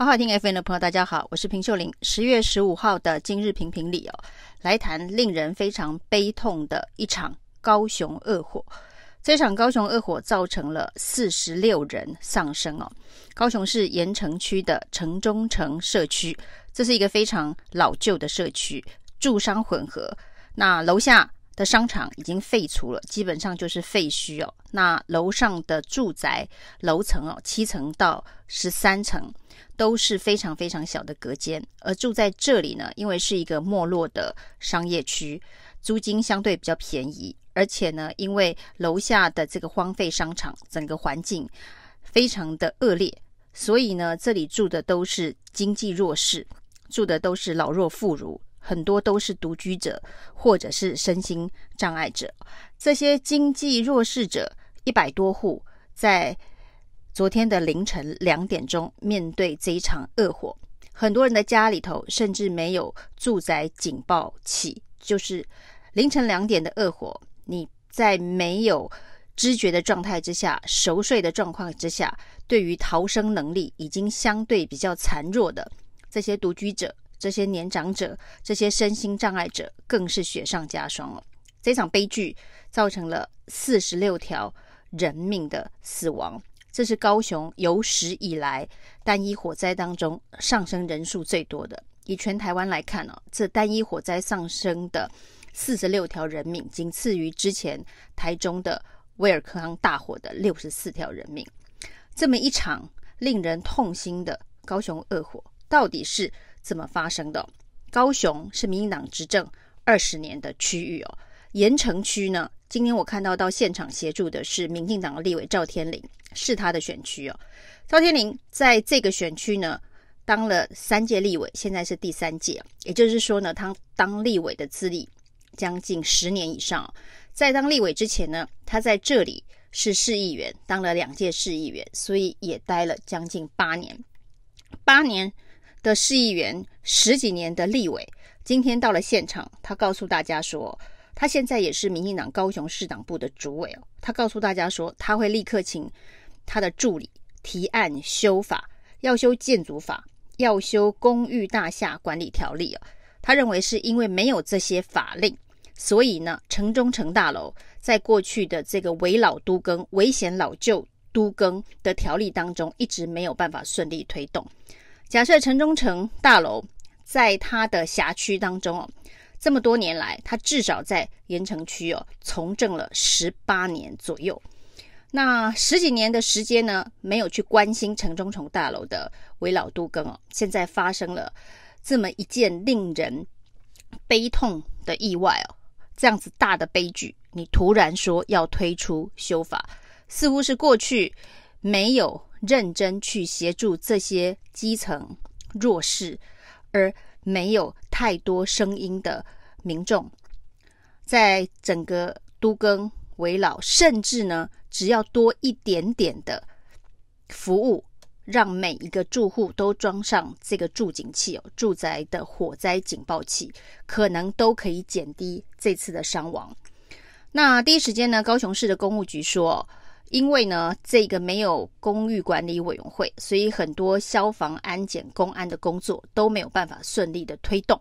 好好听 FM 的朋友，大家好，我是平秀玲。十月十五号的今日评评里哦，来谈令人非常悲痛的一场高雄恶火。这场高雄恶火造成了四十六人丧生哦。高雄市盐城区的城中城社区，这是一个非常老旧的社区，住商混合。那楼下的商场已经废除了，基本上就是废墟哦。那楼上的住宅楼层哦，七层到十三层都是非常非常小的隔间，而住在这里呢，因为是一个没落的商业区，租金相对比较便宜，而且呢，因为楼下的这个荒废商场，整个环境非常的恶劣，所以呢，这里住的都是经济弱势，住的都是老弱妇孺。很多都是独居者，或者是身心障碍者。这些经济弱势者一百多户，在昨天的凌晨两点钟，面对这一场恶火，很多人的家里头甚至没有住宅警报器。就是凌晨两点的恶火，你在没有知觉的状态之下，熟睡的状况之下，对于逃生能力已经相对比较孱弱的这些独居者。这些年长者、这些身心障碍者更是雪上加霜了。这场悲剧造成了四十六条人命的死亡，这是高雄有史以来单一火灾当中上升人数最多的。以全台湾来看呢、哦，这单一火灾上升的四十六条人命，仅次于之前台中的威尔康大火的六十四条人命。这么一场令人痛心的高雄恶火，到底是怎么发生的？高雄是民进党执政二十年的区域哦。盐城区呢，今天我看到到现场协助的是民进党的立委赵天麟，是他的选区哦。赵天麟在这个选区呢，当了三届立委，现在是第三届，也就是说呢，他当立委的资历将近十年以上。在当立委之前呢，他在这里是市议员，当了两届市议员，所以也待了将近八年，八年。的市议员十几年的立委，今天到了现场，他告诉大家说，他现在也是民进党高雄市党部的主委哦。他告诉大家说，他会立刻请他的助理提案修法，要修建筑法，要修公寓大厦管理条例哦。他认为是因为没有这些法令，所以呢，城中城大楼在过去的这个危老都更、危险老旧都更的条例当中，一直没有办法顺利推动。假设城中城大楼在它的辖区当中哦，这么多年来，它至少在盐城区哦从政了十八年左右。那十几年的时间呢，没有去关心城中城大楼的危老都更哦，现在发生了这么一件令人悲痛的意外哦，这样子大的悲剧，你突然说要推出修法，似乎是过去没有。认真去协助这些基层弱势而没有太多声音的民众，在整个都更危老，甚至呢，只要多一点点的服务，让每一个住户都装上这个住警器哦，住宅的火灾警报器，可能都可以减低这次的伤亡。那第一时间呢，高雄市的公务局说。因为呢，这个没有公寓管理委员会，所以很多消防、安检、公安的工作都没有办法顺利的推动。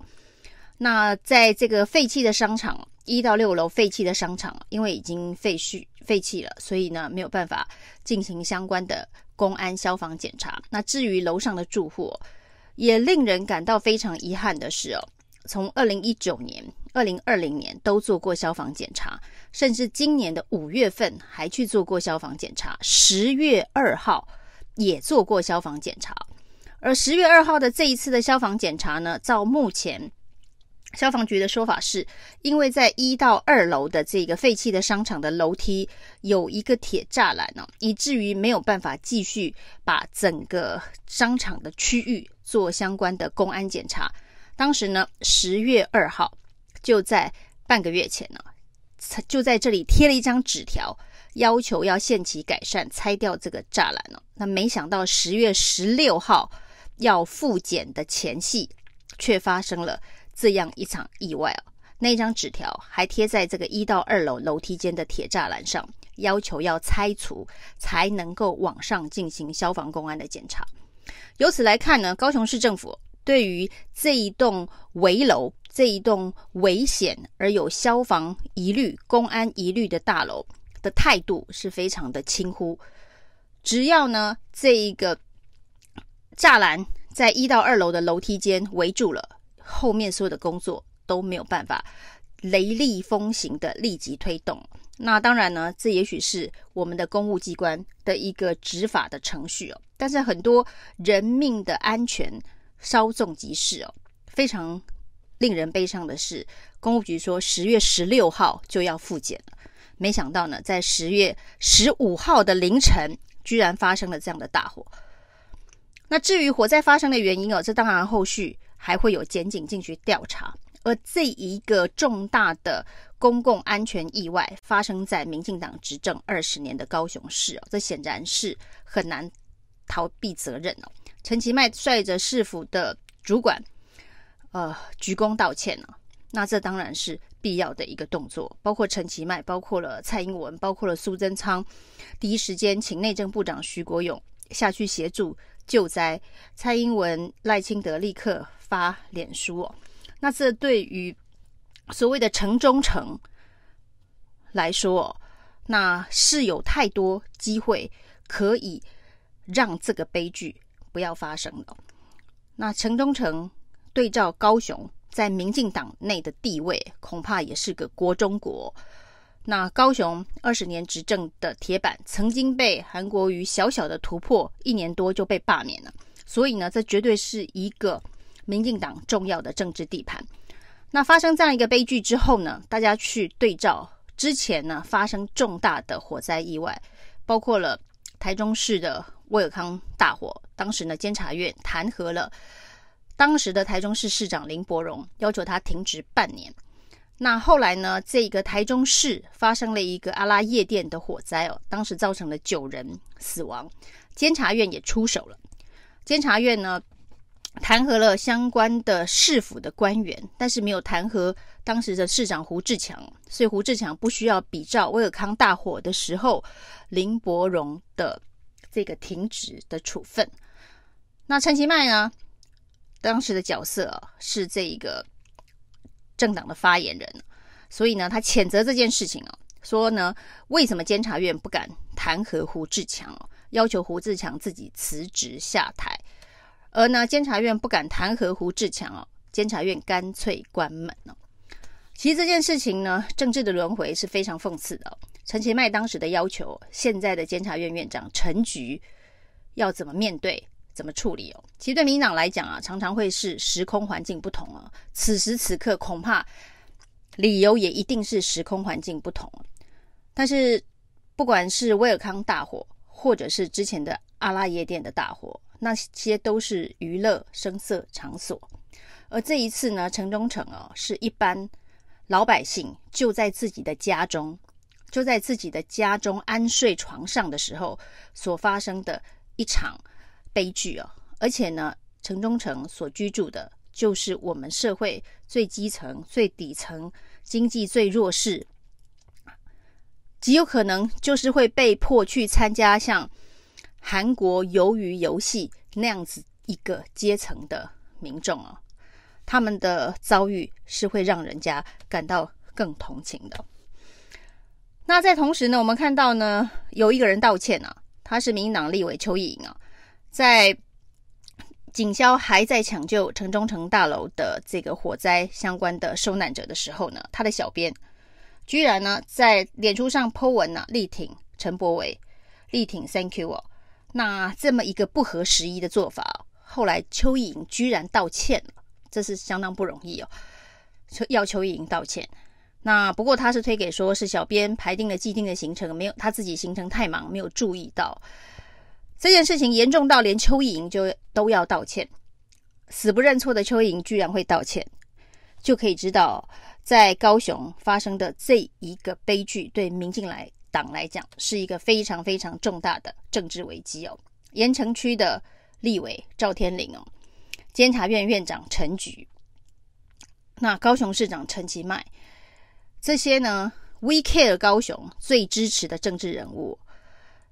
那在这个废弃的商场，一到六楼废弃的商场，因为已经废墟废弃了，所以呢没有办法进行相关的公安、消防检查。那至于楼上的住户，也令人感到非常遗憾的是哦，从二零一九年。二零二零年都做过消防检查，甚至今年的五月份还去做过消防检查，十月二号也做过消防检查。而十月二号的这一次的消防检查呢，照目前消防局的说法是，因为在一到二楼的这个废弃的商场的楼梯有一个铁栅栏呢，以至于没有办法继续把整个商场的区域做相关的公安检查。当时呢，十月二号。就在半个月前呢，就在这里贴了一张纸条，要求要限期改善，拆掉这个栅栏哦。那没想到十月十六号要复检的前夕，却发生了这样一场意外哦。那张纸条还贴在这个一到二楼楼梯间的铁栅栏上，要求要拆除才能够往上进行消防公安的检查。由此来看呢，高雄市政府对于这一栋危楼、这一栋危险而有消防疑虑、公安疑虑的大楼的态度是非常的轻忽。只要呢，这一个栅栏在一到二楼的楼梯间围住了，后面所有的工作都没有办法雷厉风行的立即推动。那当然呢，这也许是我们的公务机关的一个执法的程序哦。但是很多人命的安全稍纵即逝哦。非常令人悲伤的是，公务局说十月十六号就要复检了，没想到呢，在十月十五号的凌晨，居然发生了这样的大火。那至于火灾发生的原因哦，这当然后续还会有检警进去调查。而这一个重大的公共安全意外发生在民进党执政二十年的高雄市哦，这显然是很难逃避责任哦。陈其迈率着市府的主管，呃，鞠躬道歉了。那这当然是必要的一个动作，包括陈其迈，包括了蔡英文，包括了苏贞昌，第一时间请内政部长徐国勇下去协助救灾。蔡英文、赖清德立刻发脸书哦。那这对于所谓的城中城来说，那是有太多机会可以让这个悲剧不要发生的。那城中城对照高雄，在民进党内的地位，恐怕也是个国中国。那高雄二十年执政的铁板，曾经被韩国瑜小小的突破，一年多就被罢免了。所以呢，这绝对是一个。民进党重要的政治地盘，那发生这样一个悲剧之后呢，大家去对照之前呢发生重大的火灾意外，包括了台中市的威尔康大火，当时呢监察院弹劾了当时的台中市市长林柏荣，要求他停职半年。那后来呢，这个台中市发生了一个阿拉夜店的火灾哦，当时造成了九人死亡，监察院也出手了，监察院呢。弹劾了相关的市府的官员，但是没有弹劾当时的市长胡志强，所以胡志强不需要比照威尔康大火的时候林柏荣的这个停职的处分。那陈其迈呢，当时的角色是这一个政党的发言人，所以呢，他谴责这件事情啊，说呢，为什么监察院不敢弹劾胡志强哦，要求胡志强自己辞职下台？而呢，监察院不敢弹劾胡志强哦，监察院干脆关门了。其实这件事情呢，政治的轮回是非常讽刺的。陈其迈当时的要求，现在的监察院院长陈菊要怎么面对、怎么处理哦？其实对民进党来讲啊，常常会是时空环境不同啊。此时此刻，恐怕理由也一定是时空环境不同。但是，不管是威尔康大火，或者是之前的阿拉夜店的大火。那些都是娱乐声色场所，而这一次呢，城中城哦，是一般老百姓就在自己的家中，就在自己的家中安睡床上的时候所发生的一场悲剧哦。而且呢，城中城所居住的就是我们社会最基层、最底层、经济最弱势，极有可能就是会被迫去参加像。韩国鱿鱼游戏那样子一个阶层的民众啊，他们的遭遇是会让人家感到更同情的。那在同时呢，我们看到呢，有一个人道歉啊，他是民进党立委邱意莹啊，在警消还在抢救城中城大楼的这个火灾相关的受难者的时候呢，他的小编居然呢在脸书上 po 文呢、力挺陈柏伟，力挺 Thank you 哦。那这么一个不合时宜的做法，后来邱意莹居然道歉了，这是相当不容易哦。要邱意莹道歉，那不过他是推给说是小编排定了既定的行程，没有他自己行程太忙，没有注意到这件事情严重到连邱意莹就都要道歉，死不认错的邱意莹居然会道歉，就可以知道在高雄发生的这一个悲剧对民进来。党来讲是一个非常非常重大的政治危机哦。盐城区的立委赵天麟哦，监察院院长陈菊，那高雄市长陈其迈，这些呢，We Care 高雄最支持的政治人物，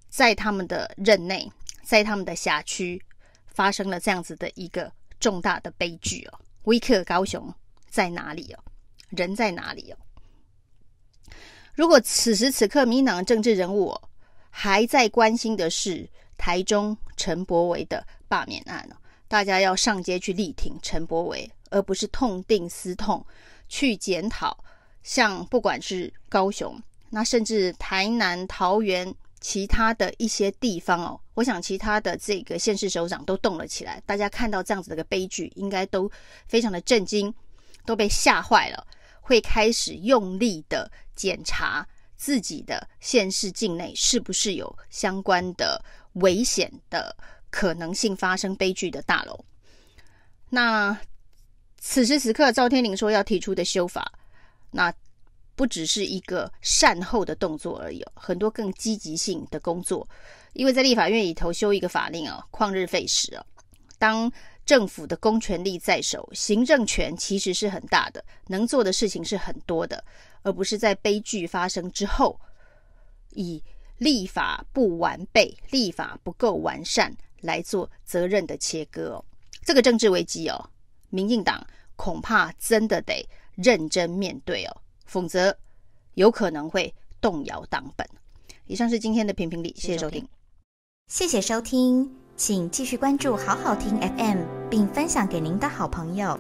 在他们的任内，在他们的辖区发生了这样子的一个重大的悲剧哦。威克高雄在哪里哦？人在哪里哦？如果此时此刻民党政治人物哦，还在关心的是台中陈柏惟的罢免案哦，大家要上街去力挺陈柏惟，而不是痛定思痛去检讨。像不管是高雄，那甚至台南、桃园其他的一些地方哦，我想其他的这个县市首长都动了起来。大家看到这样子的一个悲剧，应该都非常的震惊，都被吓坏了，会开始用力的检查自己的县市境内是不是有相关的危险的可能性发生悲剧的大楼。那此时此刻，赵天麟说要提出的修法。那不只是一个善后的动作而已，很多更积极性的工作。因为在立法院里头修一个法令啊，旷日费时啊。当政府的公权力在手，行政权其实是很大的，能做的事情是很多的，而不是在悲剧发生之后，以立法不完备、立法不够完善来做责任的切割哦。这个政治危机哦，民进党恐怕真的得。认真面对哦，否则有可能会动摇党本。以上是今天的评评理，谢谢收听，谢谢收听，请继续关注好好听 FM，并分享给您的好朋友。